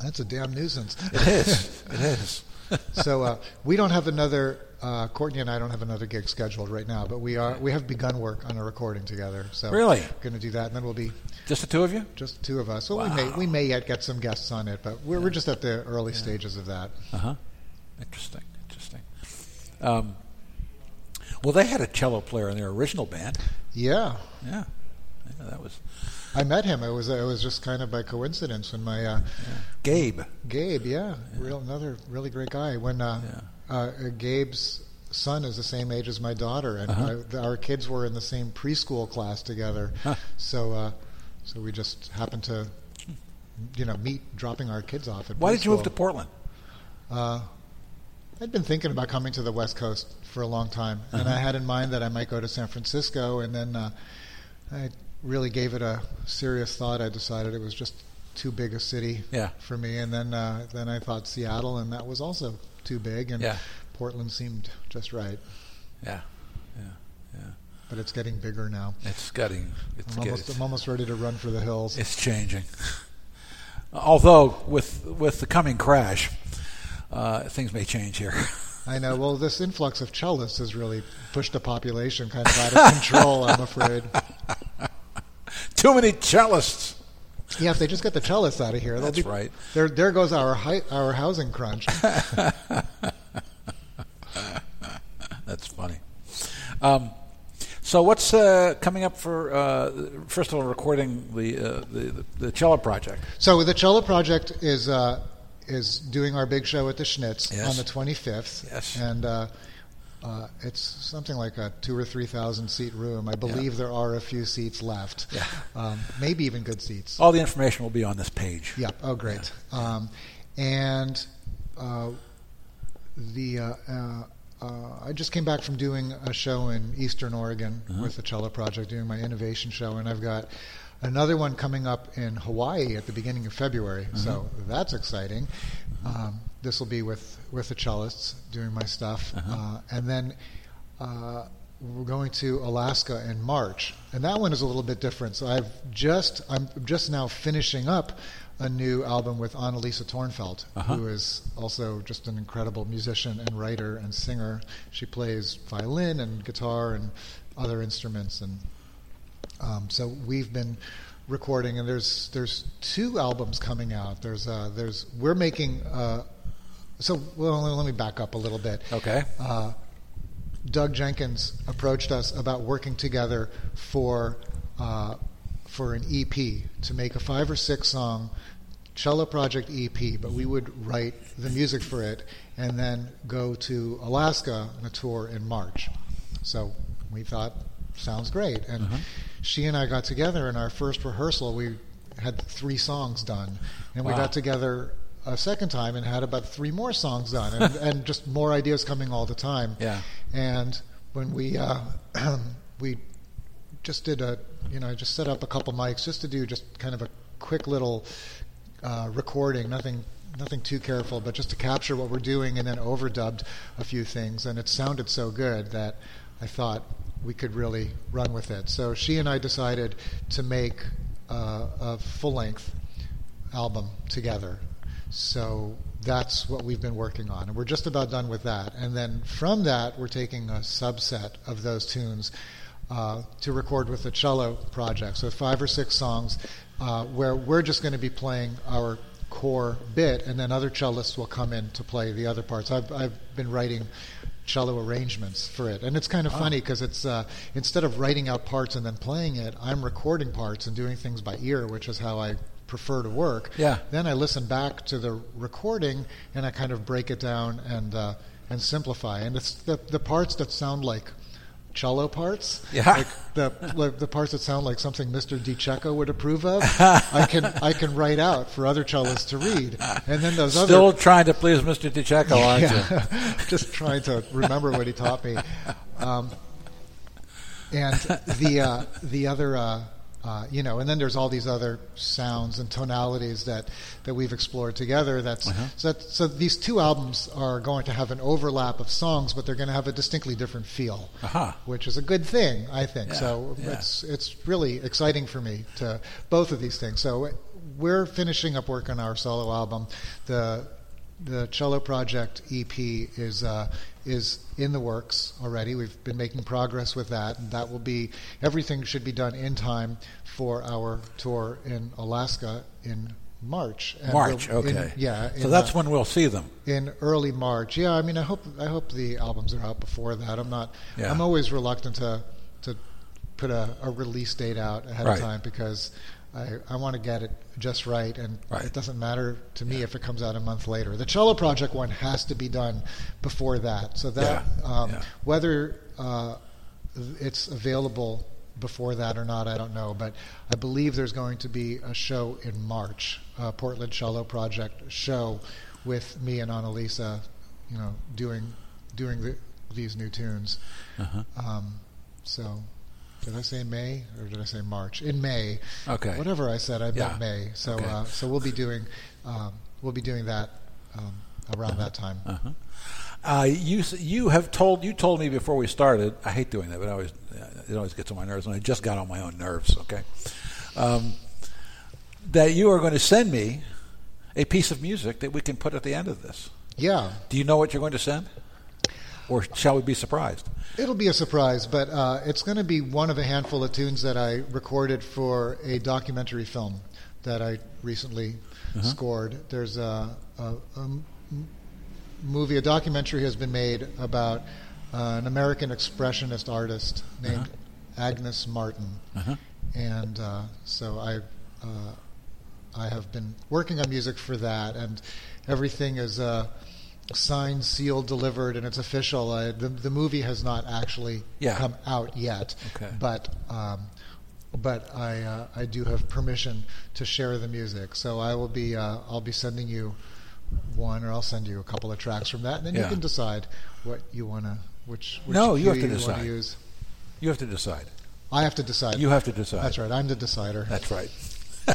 that's a damn nuisance. It is. it is. so uh, we don't have another uh, Courtney and I don't have another gig scheduled right now, but we are we have begun work on a recording together. So really, going to do that, and then we'll be just the two of you. Just the two of us. Well, wow. we may we may yet get some guests on it, but we're yeah. we're just at the early yeah. stages of that. Uh huh. Interesting. Interesting. Um, well, they had a cello player in their original band. Yeah. Yeah. yeah that was. I met him. It was it was just kind of by coincidence when my uh, Gabe. Gabe, yeah, real another really great guy. When uh, uh, Gabe's son is the same age as my daughter, and uh-huh. I, our kids were in the same preschool class together. Huh. So, uh, so we just happened to, you know, meet dropping our kids off at. Why preschool. did you move to Portland? Uh, I'd been thinking about coming to the West Coast for a long time, uh-huh. and I had in mind that I might go to San Francisco, and then uh, I really gave it a serious thought. I decided it was just too big a city yeah. for me, and then uh, then I thought Seattle, and that was also too big, and yeah. Portland seemed just right. Yeah, yeah, yeah. But it's getting bigger now. It's getting. It's I'm, almost, I'm almost ready to run for the hills. It's changing. Although with with the coming crash, uh, things may change here. I know. Well, this influx of cellists has really pushed the population kind of out of control. I'm afraid. Too many cellists. Yeah, if they just get the cellists out of here, that's be, right. There, there goes our hi, our housing crunch. that's funny. Um, so what's uh, coming up for uh, first of all recording the, uh, the, the cello project? So the cello project is uh, is doing our big show at the Schnitz yes. on the 25th, yes. and uh, it's something like a two or three thousand seat room. I believe Yeah. there are a few seats left. Yeah. Um, maybe even good seats. All the information will be on this page. Yeah. Oh, great. Um, and uh, the uh, uh, uh, I just came back from doing a show in Eastern Oregon Uh-huh. with the Cello Project, doing my innovation show, and I've got another one coming up in Hawaii at the beginning of February. Uh-huh. So that's exciting. Um, this will be with with the cellists doing my stuff, Uh-huh. uh, and then. Uh, we're going to Alaska in March, and that one is a little bit different. So I've just I'm just now finishing up a new album with Annalisa Tornfelt, Uh-huh. who is also just an incredible musician and writer and singer. She plays violin and guitar and other instruments, and um, so we've been recording. And there's there's two albums coming out. There's uh, there's we're making. Uh, so well, let me back up a little bit. Okay. Uh, Doug Jenkins approached us about working together for uh, for an EP to make a five or six song cello project EP, but we would write the music for it and then go to Alaska on a tour in March. So we thought sounds great, and Uh-huh. She and I got together in our first rehearsal. We had three songs done, and we got together a second time and had about three more songs done, and, and just more ideas coming all the time. Yeah. And when we uh, we just did a you know I just set up a couple mics just to do just kind of a quick little uh, recording, nothing nothing too careful, but just to capture what we're doing, and then overdubbed a few things, and it sounded so good that I thought we could really run with it. So she and I decided to make uh, a full length album together. So that's what we've been working on, and we're just about done with that. And then from that, we're taking a subset of those tunes uh, to record with the cello project. So five or six songs uh, where we're just going to be playing our core bit, and then other cellists will come in to play the other parts. I've, I've been writing cello arrangements for it, and it's kind of Oh. funny because it's uh, instead of writing out parts and then playing it, I'm recording parts and doing things by ear, which is how I prefer to work. Yeah. Then I listen back to the recording and I kind of break it down and uh, and simplify. And it's the the parts that sound like cello parts, Yeah. like the like the parts that sound like something Mr. DiCecco would approve of. I can I can write out for other cellists to read, and then those Still other trying to please Mr. DiCecco, aren't you? just trying to remember what he taught me. Um, and the uh, the other, uh, uh, you know, and then there's all these other sounds and tonalities that, that we've explored together. That's Uh-huh. so, that, so these two albums are going to have an overlap of songs, but they're going to have a distinctly different feel, Aha. which is a good thing, I think. Yeah, so yeah. it's it's really exciting for me to both of these things. So we're finishing up work on our solo album. The the cello project EP is uh, is in the works already. We've been making progress with that, and that will be everything should be done in time for our tour in Alaska in March. And March, we'll- in- okay. yeah. So that's uh, when we'll see them. in early March. Yeah, I mean, I hope I hope the albums are out before that. I'm not. Yeah. I'm always reluctant to to put a, a release date out ahead Right. of time because I I want to get it just right, and Right. it doesn't matter to me if it comes out a month later. The cello project one has to be done before that, so that Yeah, um, yeah. whether uh, it's available before that or not, I don't know. But I believe there's going to be a show in March, a Portland Cello Project show with me and Annalisa, you know, doing doing the, these new tunes. Uh-huh. Um, so, did I say May or did I say March? In May. Okay. Whatever I said, I meant Yeah. May. So, Okay. uh, so we'll be doing um, we'll be doing that um, around that time. Uh-huh. Uh, you you have told you told me before we started. I hate doing that, but I always it always gets on my nerves, and I just got on my own nerves. Okay, um, that you are going to send me a piece of music that we can put at the end of this. Yeah. Do you know what you're going to send, or shall we be surprised? It'll be a surprise, but uh, it's going to be one of a handful of tunes that I recorded for a documentary film that I recently scored. There's a movie, a documentary has been made about uh, an American expressionist artist named Agnes Martin, Uh-huh. and uh, so I. Uh, I have been working on music for that, and everything is uh, signed, sealed, delivered, and it's official. Uh, the the movie has not actually Yeah. come out yet, Okay. but um, but I uh, I do have permission to share the music. So I will be uh, I'll be sending you one, or I'll send you a couple of tracks from that, and then Yeah. you can decide what you want to which, which No, you have to wanna decide. use. You have to decide. I have to decide. You have to decide. That's right. I'm the decider. That's right.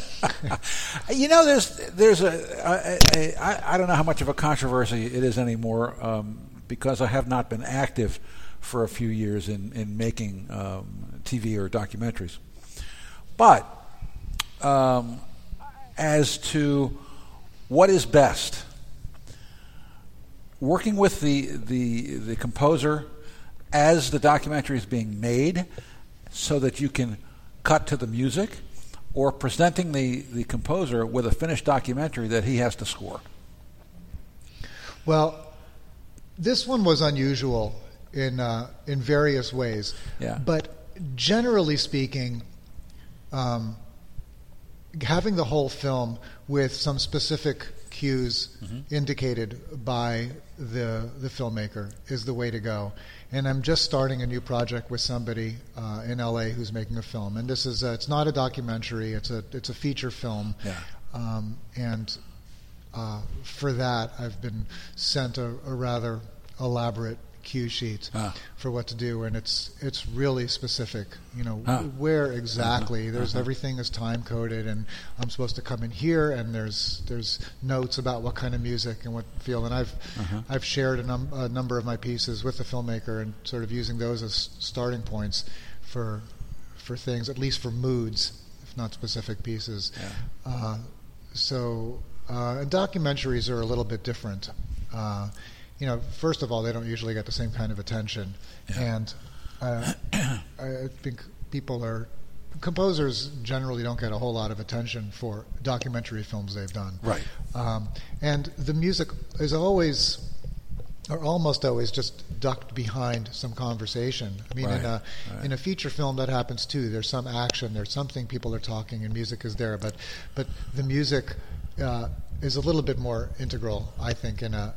you know, there's there's a, a, a I, I don't know how much of a controversy it is anymore um, because I have not been active for a few years in in making um, TV or documentaries, but um, as to what is best, working with the the the composer as the documentary is being made, so that you can cut to the music, or presenting the the composer with a finished documentary that he has to score. Well, this one was unusual in uh, in various ways. Yeah. But generally speaking, um, having the whole film with some specific cues indicated by the the filmmaker is the way to go. And I'm just starting a new project with somebody uh, in LA who's making a film, and this is a, it's not a documentary; it's a it's a feature film. Yeah. Um, and uh, for that, I've been sent a, a rather elaborate cue sheet Ah. for what to do, and it's it's really specific. You know Ah. where exactly. There's uh-huh. everything is time coded, and I'm supposed to come in here, and there's there's notes about what kind of music and what feel. And I've Uh-huh. I've shared a, num- a number of my pieces with the filmmaker, and sort of using those as starting points for for things, at least for moods, if not specific pieces. Yeah. Uh, so uh, and documentaries are a little bit different. Uh, you know, first of all, they don't usually get the same kind of attention, Yeah. and uh, I think people are composers generally don't get a whole lot of attention for documentary films they've done. Right. Um, and the music is always, or almost always, just ducked behind some conversation. I mean, in a right. in a feature film that happens too. There's some action. There's something people are talking, and music is there. But but the music uh, is a little bit more integral, I think, in a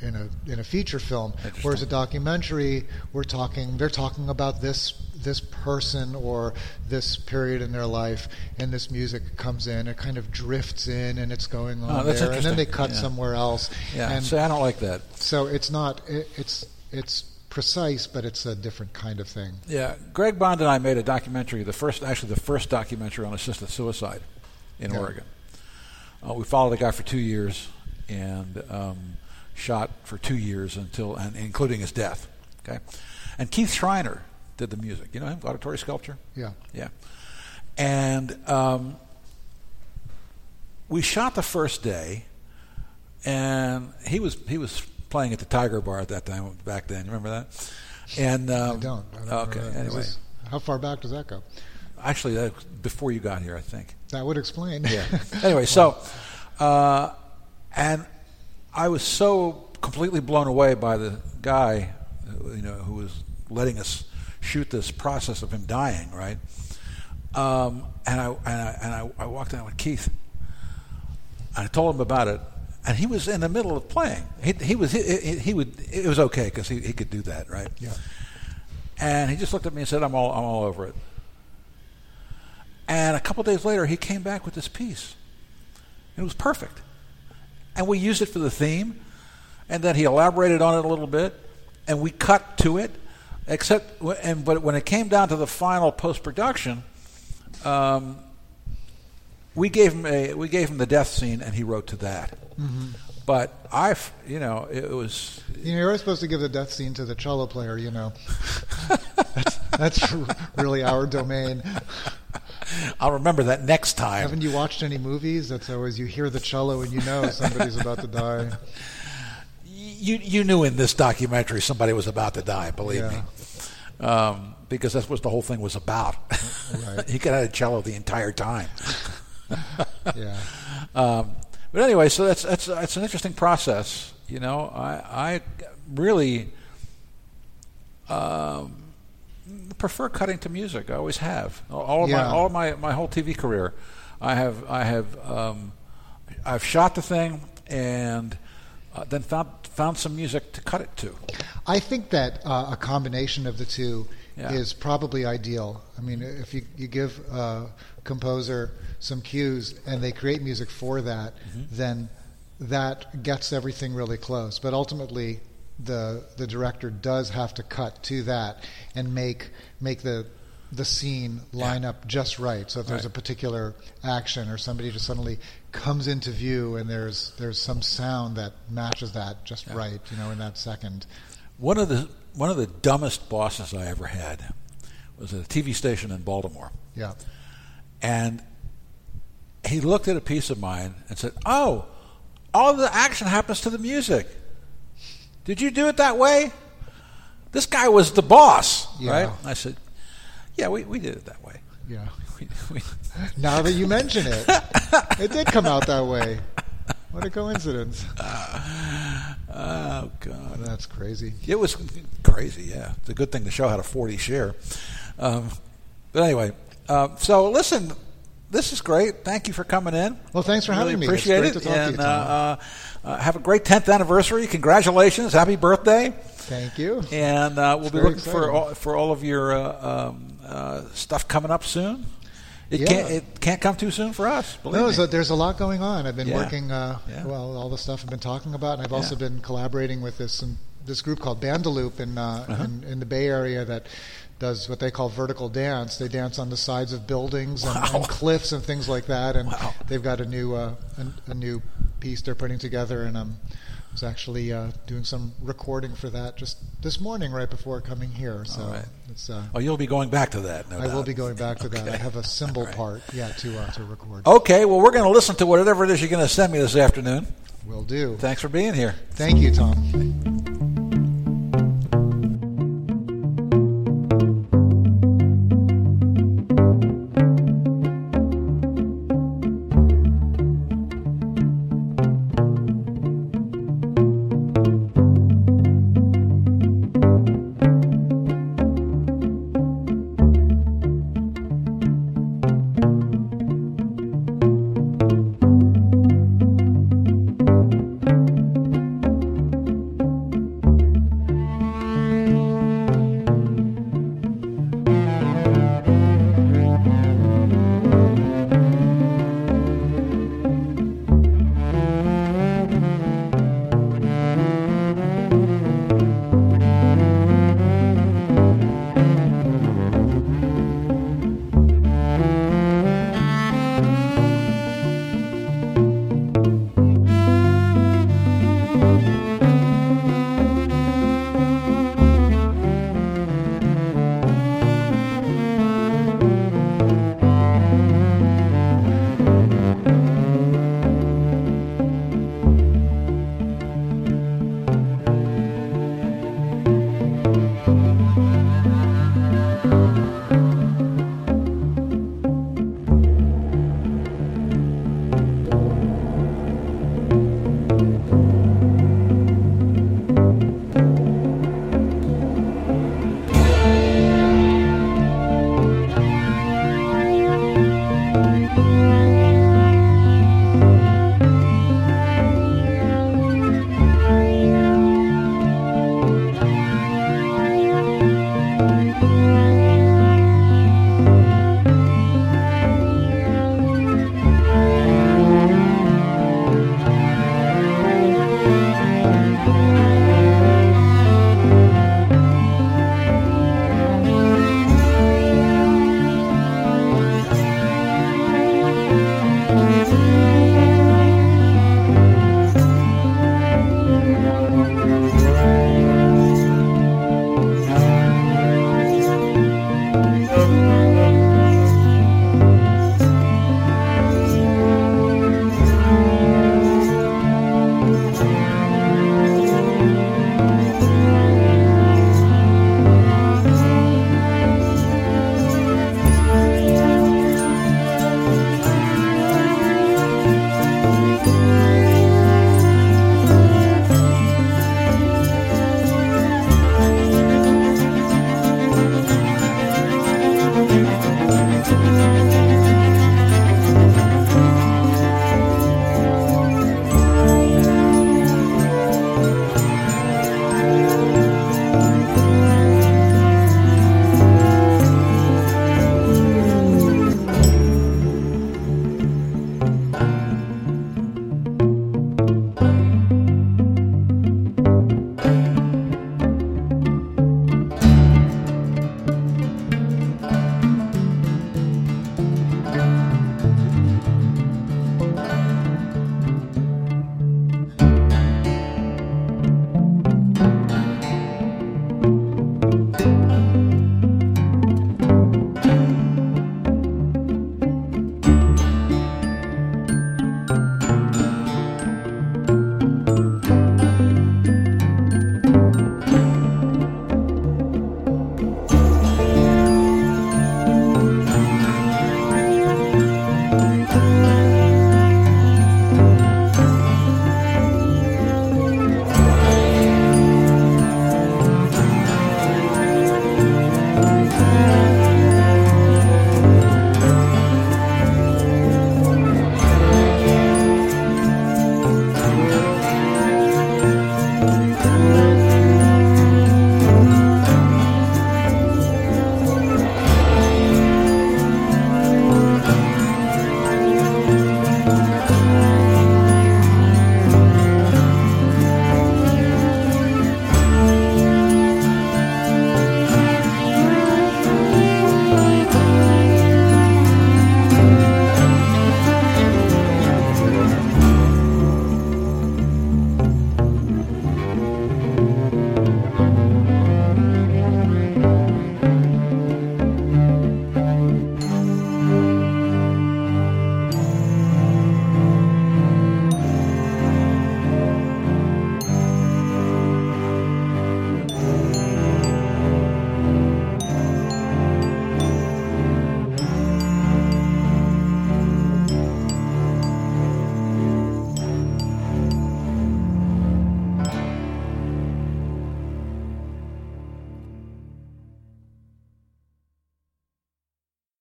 in a in a feature film. Whereas a documentary, we're talking. They're talking about this this person or this period in their life, and this music comes in. It kind of drifts in, and it's going on Oh, there, and then they cut Yeah. somewhere else. Yeah, and see, I don't like that. so it's not. It, it's it's precise, but it's a different kind of thing. Yeah, Greg Bond and I made a documentary, the first, actually the first documentary on assisted suicide in Yeah. Oregon. Uh, we followed a guy for two years and um, shot for two years until, and including his death. Okay, and Keith Schreiner did the music. You know him, auditory sculpture. Yeah. Yeah, and um, we shot the first day, and he was he was playing at the Tiger Bar at that time back then. You remember that? And um, I don't. I don't okay. Anyway, this- how far back does that go? actually, that before you got here, I think. That would explain. Yeah. anyway, so, uh, and I was so completely blown away by the guy, you know, who was letting us shoot this process of him dying, right? Um, and I and I and I, I walked down with Keith. I told him about it, and he was in the middle of playing. He, he was he, he, he would it was okay because he, he could do that, right? Yeah. And he just looked at me and said, "I'm all I'm all over it." And a couple days later, he came back with this piece. It was perfect, and we used it for the theme, and then he elaborated on it a little bit, and we cut to it. Except, and but when it came down to the final post production, um, we gave him a we gave him the death scene, and he wrote to that. But I, you know, it was You know, you're always supposed to give the death scene to the cello player. You know, that's, that's really our domain. I'll remember that next time. Haven't you watched any movies? That's always you hear the cello and you know somebody's about to die. you you knew in this documentary somebody was about to die. Believe Yeah. me, um, because that's what the whole thing was about. Right. he could have had a cello the entire time. Yeah. Um, but anyway, so that's that's that's an interesting process. You know, I I really um, prefer cutting to music. I always have. All of my all of my my whole TV career, I have I have um, I've shot the thing and uh, then found found some music to cut it to. I think that uh, a combination of the two Yeah. is probably ideal. I mean, if you, you give a composer some cues and they create music for that, Mm-hmm. then that gets everything really close. But ultimately, the the director does have to cut to that and make make the the scene line Yeah. up just right. So if there's Right. a particular action or somebody just suddenly comes into view and there's there's some sound that matches that just Yeah. right, you know, in that second. One of the one of the dumbest bosses I ever had was at a TV station in Baltimore, Yeah. and he looked at a piece of mine and said, "Oh, all the action happens to the music. Did you do it that way?" This guy was the boss, Yeah. right? I said, "Yeah, we, we did it that way." Yeah. We, we, Now that you mention it, it did come out that way. What a coincidence. oh God, That's crazy. It was crazy, yeah. It's a good thing the show had a 40 share. Um, but anyway, uh, so listen, this is great. Thank you for coming in. Well, thanks for really having me. It's Appreciate great it. to talk to you, and Tom. uh, uh, have a great 10th anniversary. Congratulations. Happy birthday. Thank you. And uh, we'll It's be looking for all, for all of your uh, um, uh, stuff coming up soon. It Yeah. can't it can't come too soon for us. Believe No, me. so there's a lot going on. I've been Yeah. working, uh, Yeah. well, all the stuff I've been talking about, and I've also been collaborating with this this group called Bandaloop in, uh, Uh-huh. in in the Bay Area that does what they call vertical dance. They dance on the sides of buildings and, Wow. and cliffs and things like that. And Wow. they've got a new uh, a, a new piece they're putting together, and I'm was actually uh, doing some recording for that just this morning, right before coming here. So right. it's. Uh, oh, you'll be going back to that. No I will be going back to that. I have a cymbal right. part, yeah, to uh, to record. Okay, well, we're going to listen to whatever it is you're going to send me this afternoon. Will do. Thanks for being here. Thank you, Tom. Thank you.